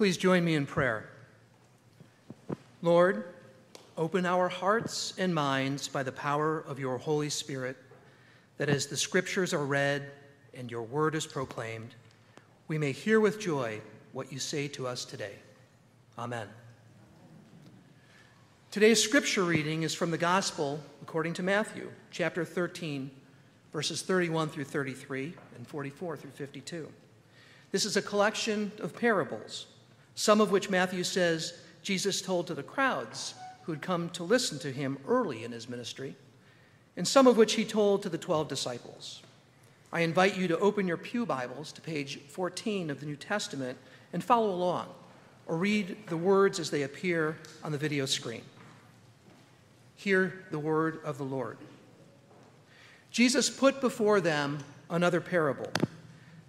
Please join me in prayer. Lord, open our hearts and minds by the power of your Holy Spirit, that as the scriptures are read and your word is proclaimed, we may hear with joy what you say to us today. Amen. Today's scripture reading is from the Gospel according to Matthew, chapter 13, verses 31 through 33 and 44 through 52. This is a collection of parables some of which Matthew says Jesus told to the crowds who had come to listen to him early in his ministry, and some of which he told to the 12 disciples. I invite you to open your Pew Bibles to page 14 of the New Testament and follow along, or read the words as they appear on the video screen. Hear the word of the Lord. Jesus put before them another parable.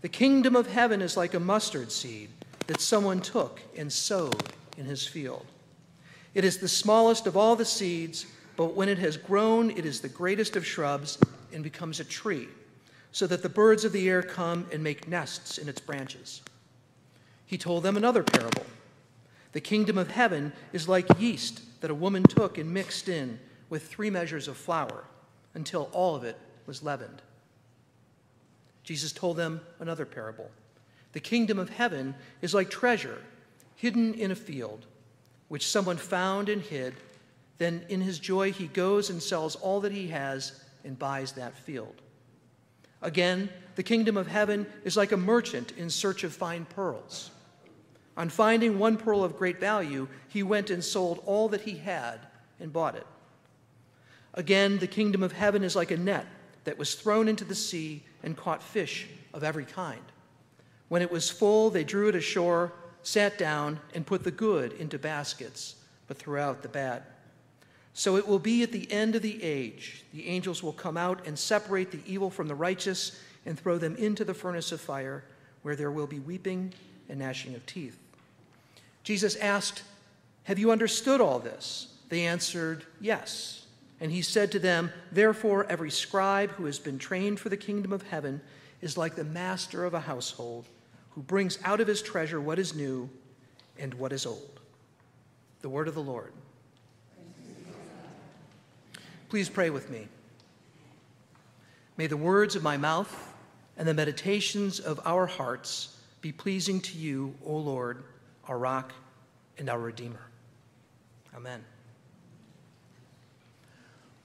The kingdom of heaven is like a mustard seed that someone took and sowed in his field. It is the smallest of all the seeds, but when it has grown, it is the greatest of shrubs and becomes a tree, so that the birds of the air come and make nests in its branches. He told them another parable. The kingdom of heaven is like yeast that a woman took and mixed in with three measures of flour until all of it was leavened. Jesus told them another parable. The kingdom of heaven is like treasure hidden in a field, which someone found and hid. Then, in his joy, he goes and sells all that he has and buys that field. Again, the kingdom of heaven is like a merchant in search of fine pearls. On finding one pearl of great value, he went and sold all that he had and bought it. Again, the kingdom of heaven is like a net that was thrown into the sea and caught fish of every kind. When it was full, they drew it ashore, sat down, and put the good into baskets, but threw out the bad. So it will be at the end of the age. The angels will come out and separate the evil from the righteous and throw them into the furnace of fire, where there will be weeping and gnashing of teeth. Jesus asked, Have you understood all this? They answered, Yes. And he said to them, Therefore, every scribe who has been trained for the kingdom of heaven is like the master of a household who brings out of his treasure what is new and what is old. The word of the Lord. Please pray with me. May the words of my mouth and the meditations of our hearts be pleasing to you, O Lord, our rock and our Redeemer. Amen.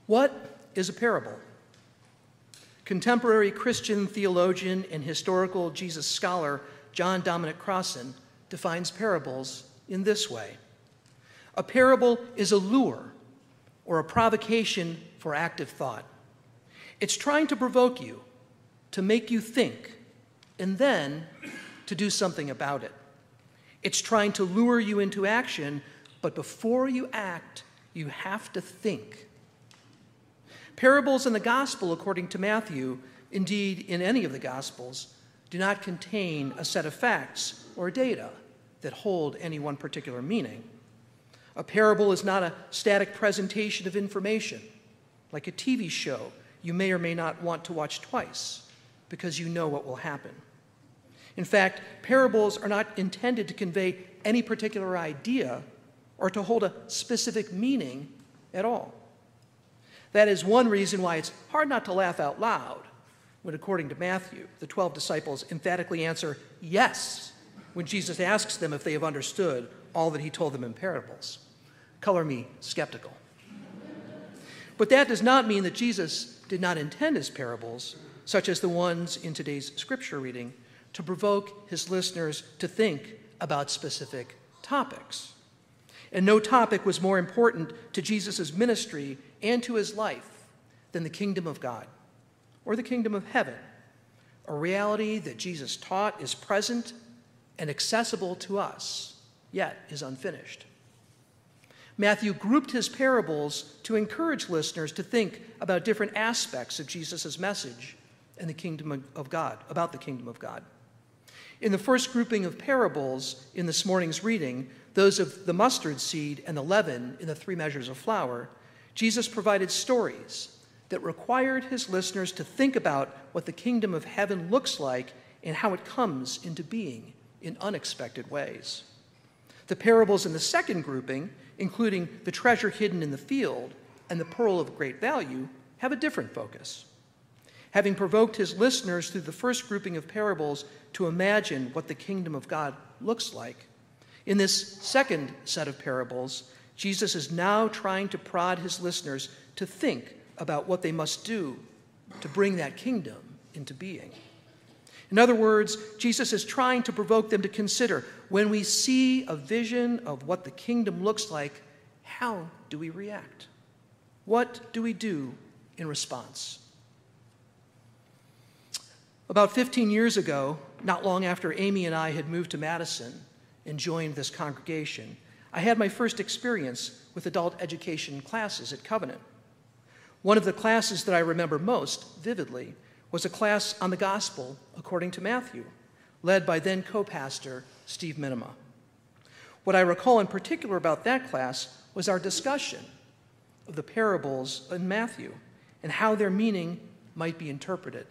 What is a parable? Contemporary Christian theologian and historical Jesus scholar John Dominic Crossan defines parables in this way A parable is a lure or a provocation for active thought. It's trying to provoke you, to make you think, and then to do something about it. It's trying to lure you into action, but before you act, you have to think. Parables in the gospel, according to Matthew, indeed in any of the gospels, do not contain a set of facts or data that hold any one particular meaning. A parable is not a static presentation of information, like a TV show you may or may not want to watch twice because you know what will happen. In fact, parables are not intended to convey any particular idea or to hold a specific meaning at all. That is one reason why it's hard not to laugh out loud when, according to Matthew, the 12 disciples emphatically answer yes when Jesus asks them if they have understood all that he told them in parables. Color me skeptical. But that does not mean that Jesus did not intend his parables, such as the ones in today's scripture reading, to provoke his listeners to think about specific topics. And no topic was more important to Jesus' ministry and to his life than the kingdom of God or the kingdom of heaven, a reality that Jesus taught is present and accessible to us, yet is unfinished. Matthew grouped his parables to encourage listeners to think about different aspects of Jesus' message and the kingdom of God, about the kingdom of God. In the first grouping of parables in this morning's reading, those of the mustard seed and the leaven in the three measures of flour, Jesus provided stories that required his listeners to think about what the kingdom of heaven looks like and how it comes into being in unexpected ways. The parables in the second grouping, including the treasure hidden in the field and the pearl of great value, have a different focus. Having provoked his listeners through the first grouping of parables to imagine what the kingdom of God looks like, in this second set of parables, Jesus is now trying to prod his listeners to think about what they must do to bring that kingdom into being. In other words, Jesus is trying to provoke them to consider when we see a vision of what the kingdom looks like, how do we react? What do we do in response? About 15 years ago, not long after Amy and I had moved to Madison and joined this congregation, I had my first experience with adult education classes at Covenant. One of the classes that I remember most vividly was a class on the gospel according to Matthew, led by then co pastor Steve Minima. What I recall in particular about that class was our discussion of the parables in Matthew and how their meaning might be interpreted.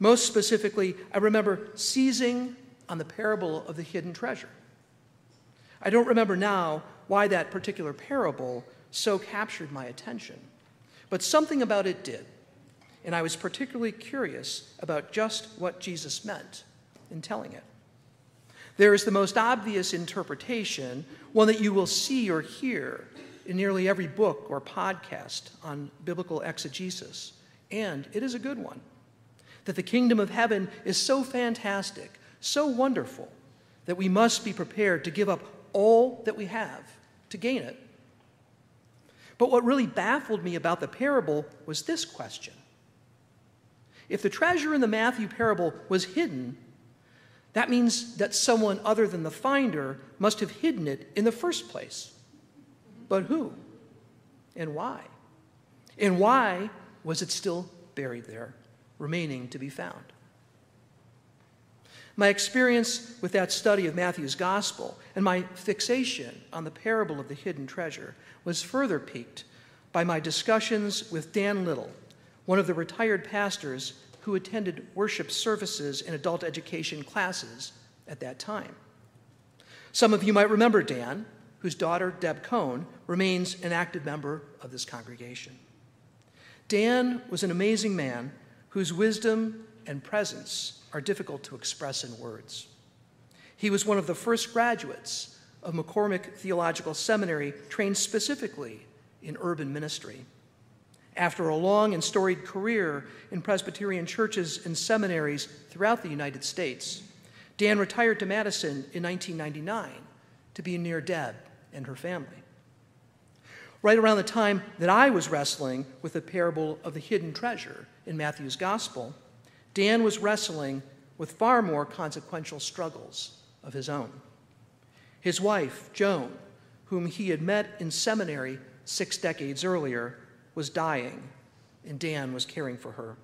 Most specifically, I remember seizing on the parable of the hidden treasure. I don't remember now why that particular parable so captured my attention, but something about it did, and I was particularly curious about just what Jesus meant in telling it. There is the most obvious interpretation, one that you will see or hear in nearly every book or podcast on biblical exegesis, and it is a good one that the kingdom of heaven is so fantastic, so wonderful, that we must be prepared to give up all that we have to gain it. But what really baffled me about the parable was this question If the treasure in the Matthew parable was hidden, that means that someone other than the finder must have hidden it in the first place. But who? And why? And why was it still buried there? remaining to be found. My experience with that study of Matthew's gospel and my fixation on the parable of the hidden treasure was further piqued by my discussions with Dan Little, one of the retired pastors who attended worship services and adult education classes at that time. Some of you might remember Dan, whose daughter, Deb Cohn, remains an active member of this congregation. Dan was an amazing man whose wisdom and presence are difficult to express in words. He was one of the first graduates of McCormick Theological Seminary trained specifically in urban ministry. After a long and storied career in Presbyterian churches and seminaries throughout the United States, Dan retired to Madison in 1999 to be near Deb and her family. Right around the time that I was wrestling with the parable of the hidden treasure in Matthew's gospel, Dan was wrestling with far more consequential struggles of his own. His wife, Joan, whom he had met in seminary six decades earlier, was dying, and Dan was caring for her.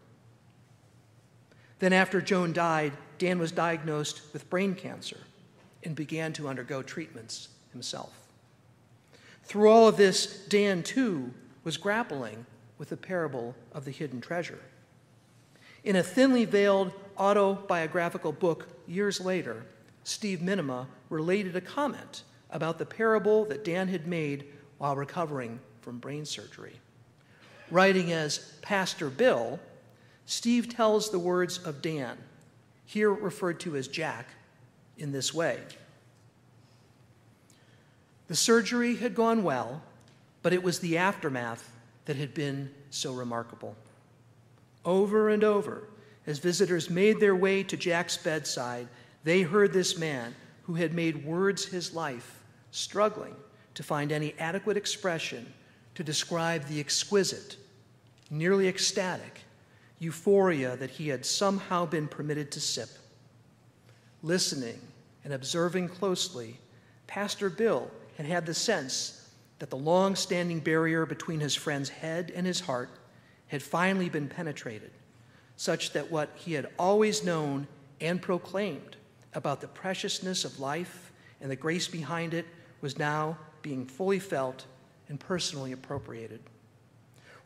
Then, after Joan died, Dan was diagnosed with brain cancer and began to undergo treatments himself. Through all of this, Dan too was grappling with the parable of the hidden treasure. In a thinly veiled autobiographical book years later, Steve Minima related a comment about the parable that Dan had made while recovering from brain surgery. Writing as Pastor Bill, Steve tells the words of Dan, here referred to as Jack, in this way The surgery had gone well, but it was the aftermath that had been so remarkable. Over and over, as visitors made their way to Jack's bedside, they heard this man who had made words his life struggling to find any adequate expression to describe the exquisite, nearly ecstatic euphoria that he had somehow been permitted to sip. Listening and observing closely, Pastor Bill had had the sense that the long standing barrier between his friend's head and his heart had finally been penetrated, such that what he had always known and proclaimed about the preciousness of life and the grace behind it was now being fully felt and personally appropriated.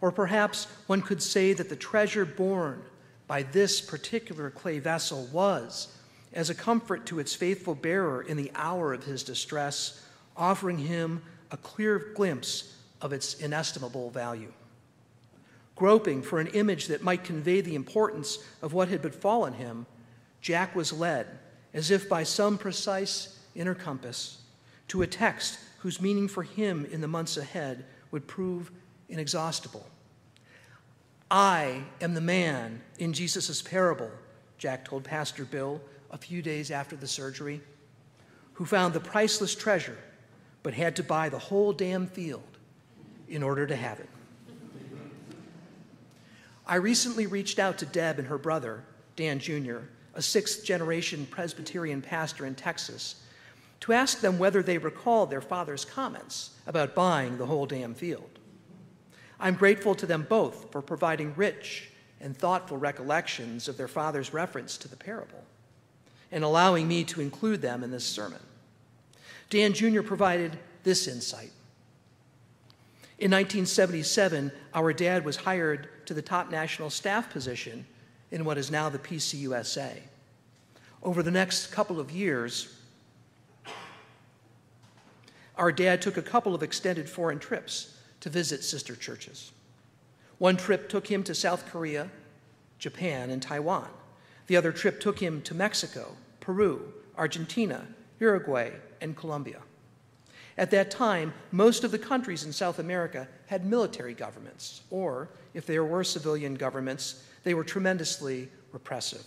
Or perhaps one could say that the treasure borne by this particular clay vessel was, as a comfort to its faithful bearer in the hour of his distress, offering him a clear glimpse of its inestimable value. Groping for an image that might convey the importance of what had befallen him, Jack was led, as if by some precise inner compass, to a text whose meaning for him in the months ahead would prove inexhaustible. I am the man in Jesus' parable, Jack told Pastor Bill a few days after the surgery, who found the priceless treasure but had to buy the whole damn field in order to have it. I recently reached out to Deb and her brother, Dan Jr., a sixth generation Presbyterian pastor in Texas, to ask them whether they recalled their father's comments about buying the whole damn field. I'm grateful to them both for providing rich and thoughtful recollections of their father's reference to the parable and allowing me to include them in this sermon. Dan Jr. provided this insight. In 1977, our dad was hired to the top national staff position in what is now the PCUSA. Over the next couple of years, our dad took a couple of extended foreign trips to visit sister churches. One trip took him to South Korea, Japan, and Taiwan. The other trip took him to Mexico, Peru, Argentina, Uruguay, and Colombia. At that time, most of the countries in South America had military governments, or if there were civilian governments, they were tremendously repressive.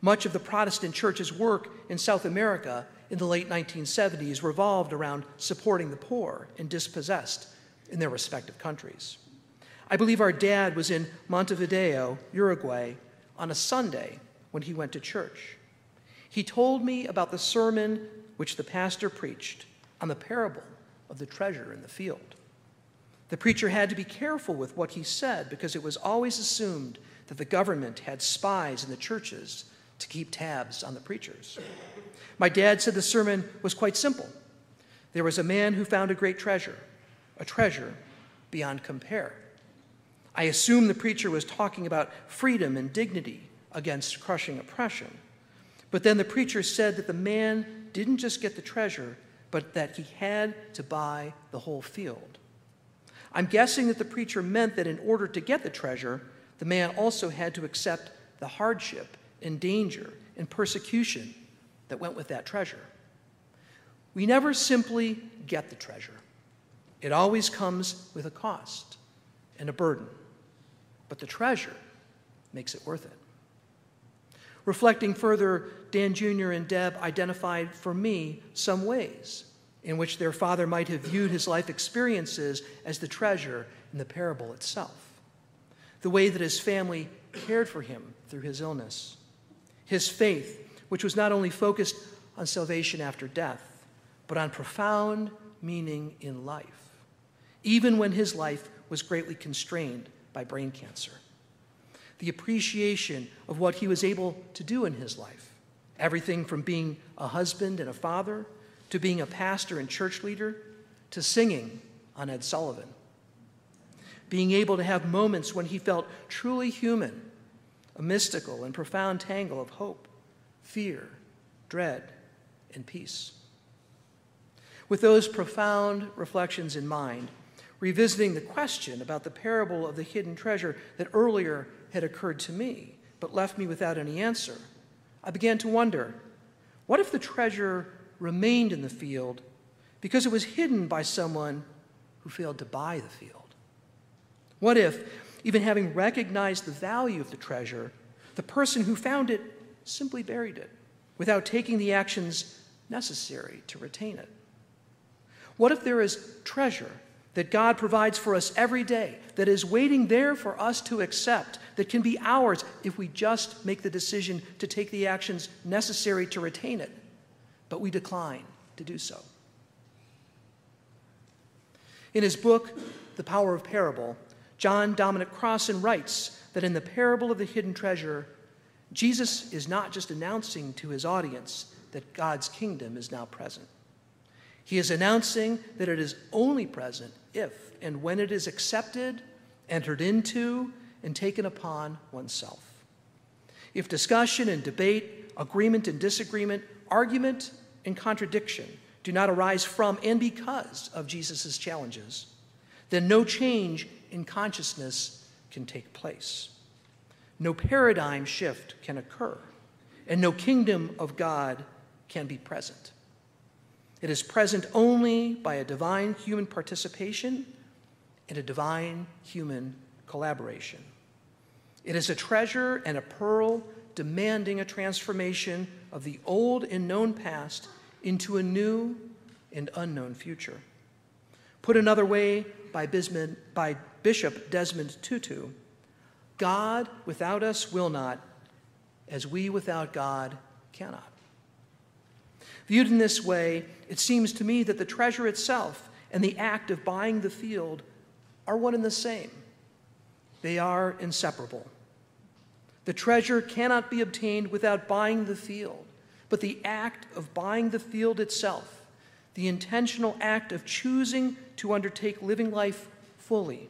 Much of the Protestant church's work in South America in the late 1970s revolved around supporting the poor and dispossessed in their respective countries. I believe our dad was in Montevideo, Uruguay, on a Sunday when he went to church. He told me about the sermon which the pastor preached on the parable of the treasure in the field. The preacher had to be careful with what he said because it was always assumed that the government had spies in the churches to keep tabs on the preachers. My dad said the sermon was quite simple. There was a man who found a great treasure, a treasure beyond compare. I assume the preacher was talking about freedom and dignity against crushing oppression. But then the preacher said that the man didn't just get the treasure, but that he had to buy the whole field. I'm guessing that the preacher meant that in order to get the treasure, the man also had to accept the hardship and danger and persecution that went with that treasure. We never simply get the treasure, it always comes with a cost and a burden. But the treasure makes it worth it. Reflecting further, Dan Jr. and Deb identified for me some ways in which their father might have viewed his life experiences as the treasure in the parable itself. The way that his family cared for him through his illness, his faith, which was not only focused on salvation after death, but on profound meaning in life, even when his life was greatly constrained by brain cancer. The appreciation of what he was able to do in his life, everything from being a husband and a father, to being a pastor and church leader, to singing on Ed Sullivan. Being able to have moments when he felt truly human a mystical and profound tangle of hope, fear, dread, and peace. With those profound reflections in mind, revisiting the question about the parable of the hidden treasure that earlier had occurred to me but left me without any answer, I began to wonder what if the treasure remained in the field because it was hidden by someone who failed to buy the field? What if even having recognized the value of the treasure, the person who found it simply buried it without taking the actions necessary to retain it? What if there is treasure that God provides for us every day that is waiting there for us to accept, that can be ours if we just make the decision to take the actions necessary to retain it, but we decline to do so. In his book, The Power of Parable, John Dominic Crossan writes that in the parable of the hidden treasure, Jesus is not just announcing to his audience that God's kingdom is now present. He is announcing that it is only present if and when it is accepted, entered into, and taken upon oneself. If discussion and debate, agreement and disagreement, argument and contradiction do not arise from and because of Jesus' challenges, then no change in consciousness can take place. No paradigm shift can occur, and no kingdom of God can be present. It is present only by a divine human participation and a divine human collaboration. It is a treasure and a pearl demanding a transformation of the old and known past into a new and unknown future. Put another way by, by Bishop Desmond Tutu God without us will not, as we without God cannot. Viewed in this way, it seems to me that the treasure itself and the act of buying the field are one and the same. They are inseparable. The treasure cannot be obtained without buying the field, but the act of buying the field itself, the intentional act of choosing to undertake living life fully,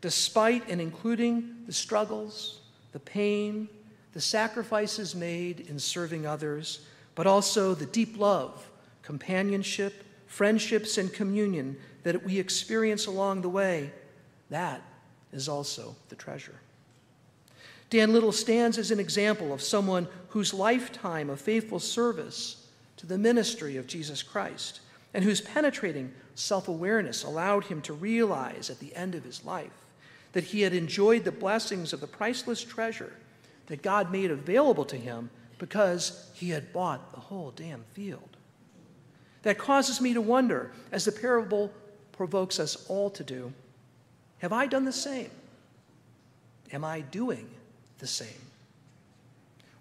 despite and including the struggles, the pain, the sacrifices made in serving others, but also the deep love, companionship, friendships, and communion that we experience along the way, that is also the treasure. Dan Little stands as an example of someone whose lifetime of faithful service to the ministry of Jesus Christ and whose penetrating self awareness allowed him to realize at the end of his life that he had enjoyed the blessings of the priceless treasure that God made available to him because he had bought the whole damn field. That causes me to wonder, as the parable provokes us all to do have I done the same? Am I doing the same?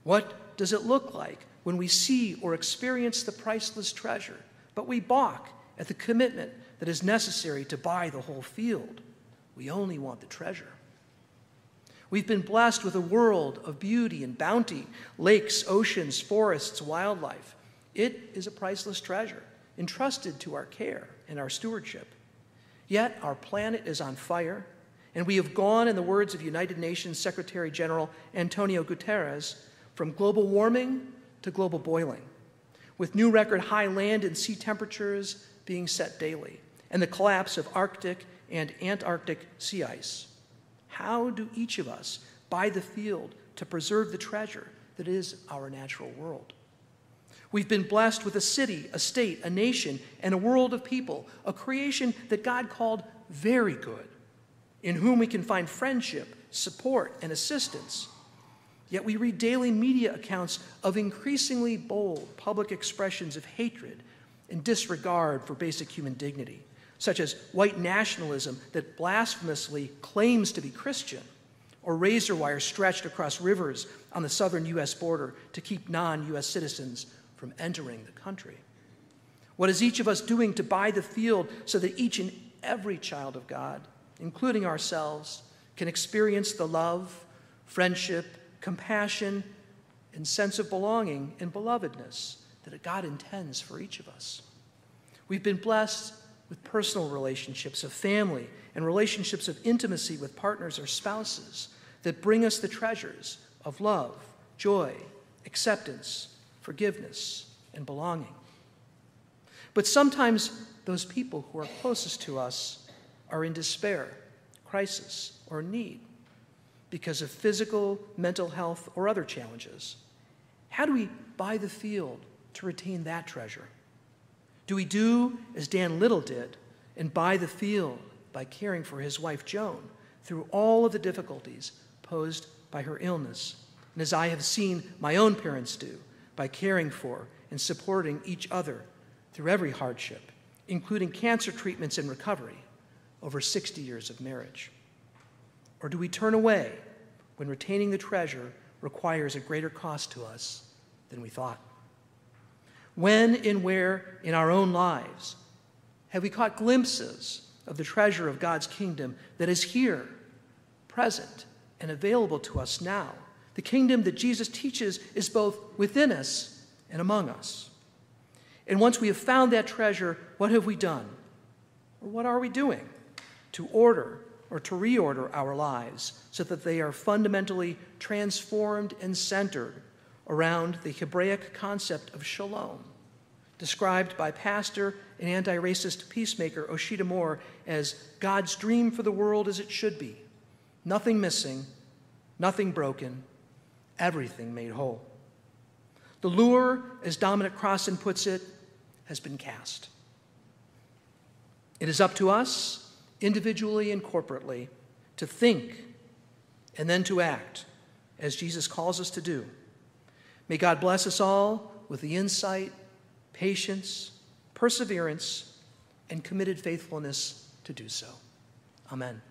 What does it look like when we see or experience the priceless treasure, but we balk at the commitment that is necessary to buy the whole field? We only want the treasure. We've been blessed with a world of beauty and bounty lakes, oceans, forests, wildlife. It is a priceless treasure entrusted to our care and our stewardship. Yet our planet is on fire, and we have gone, in the words of United Nations Secretary General Antonio Guterres, from global warming to global boiling, with new record high land and sea temperatures being set daily, and the collapse of Arctic and Antarctic sea ice. How do each of us buy the field to preserve the treasure that is our natural world? We've been blessed with a city, a state, a nation, and a world of people, a creation that God called very good, in whom we can find friendship, support, and assistance. Yet we read daily media accounts of increasingly bold public expressions of hatred and disregard for basic human dignity, such as white nationalism that blasphemously claims to be Christian, or razor wire stretched across rivers on the southern U.S. border to keep non U.S. citizens from entering the country? What is each of us doing to buy the field so that each and every child of God, including ourselves, can experience the love, friendship, compassion, and sense of belonging and belovedness that God intends for each of us? We've been blessed with personal relationships of family and relationships of intimacy with partners or spouses that bring us the treasures of love, joy, acceptance, forgiveness, and belonging. But sometimes those people who are closest to us are in despair, crisis, or need because of physical, mental health, or other challenges. How do we buy the field to retain that treasure? Do we do as Dan Little did and buy the field by caring for his wife Joan through all of the difficulties posed by her illness, and as I have seen my own parents do by caring for and supporting each other through every hardship, including cancer treatments and recovery over 60 years of marriage? Or do we turn away when retaining the treasure requires a greater cost to us than we thought? When and where in our own lives have we caught glimpses of the treasure of God's kingdom that is here, present, and available to us now? The kingdom that Jesus teaches is both within us and among us. And once we have found that treasure, what have we done? Or what are we doing to order or to reorder our lives so that they are fundamentally transformed and centered around the Hebraic concept of shalom, described by pastor and anti racist peacemaker Osheta Moore as God's dream for the world as it should be nothing missing, nothing broken, everything made whole. The lure, as Dominic Crossan puts it, has been cast. It is up to us, individually and corporately, to think and then to act as Jesus calls us to do. May God bless us all with the insight, patience, perseverance, and committed faithfulness to do so. Amen.